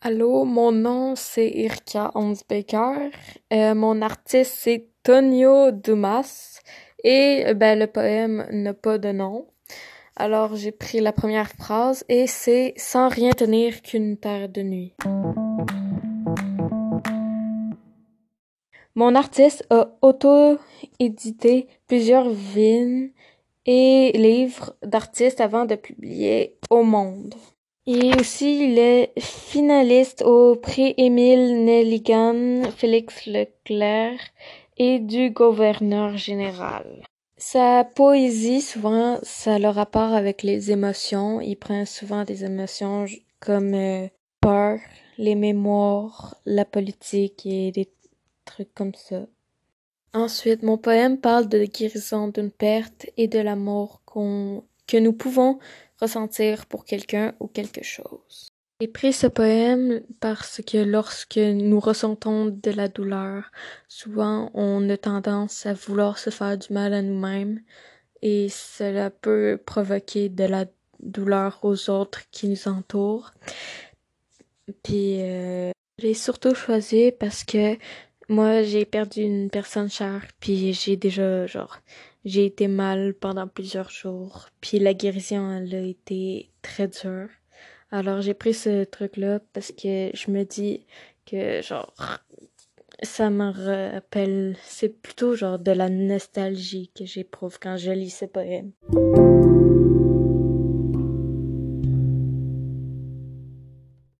Allô, mon nom c'est Erika Hansbecker. Euh, mon artiste c'est Tonio Dumas et ben le poème n'a pas de nom. Alors j'ai pris la première phrase et c'est sans rien tenir qu'une terre de nuit. Mon artiste a auto-édité plusieurs vignes et livres d'artistes avant de publier Au Monde. Et aussi, il est finaliste au prix Émile Nelligan, Félix Leclerc et du gouverneur général. Sa poésie, souvent, ça a le rapport avec les émotions. Il prend souvent des émotions comme euh, peur, les mémoires, la politique et des trucs comme ça. Ensuite, mon poème parle de guérison d'une perte et de l'amour qu'on que nous pouvons ressentir pour quelqu'un ou quelque chose. J'ai pris ce poème parce que lorsque nous ressentons de la douleur, souvent on a tendance à vouloir se faire du mal à nous-mêmes et cela peut provoquer de la douleur aux autres qui nous entourent. Puis euh, j'ai surtout choisi parce que moi, j'ai perdu une personne chère, puis j'ai déjà, genre, j'ai été mal pendant plusieurs jours, puis la guérison, elle a été très dure. Alors, j'ai pris ce truc-là parce que je me dis que, genre, ça me rappelle, c'est plutôt genre de la nostalgie que j'éprouve quand je lis ce poème.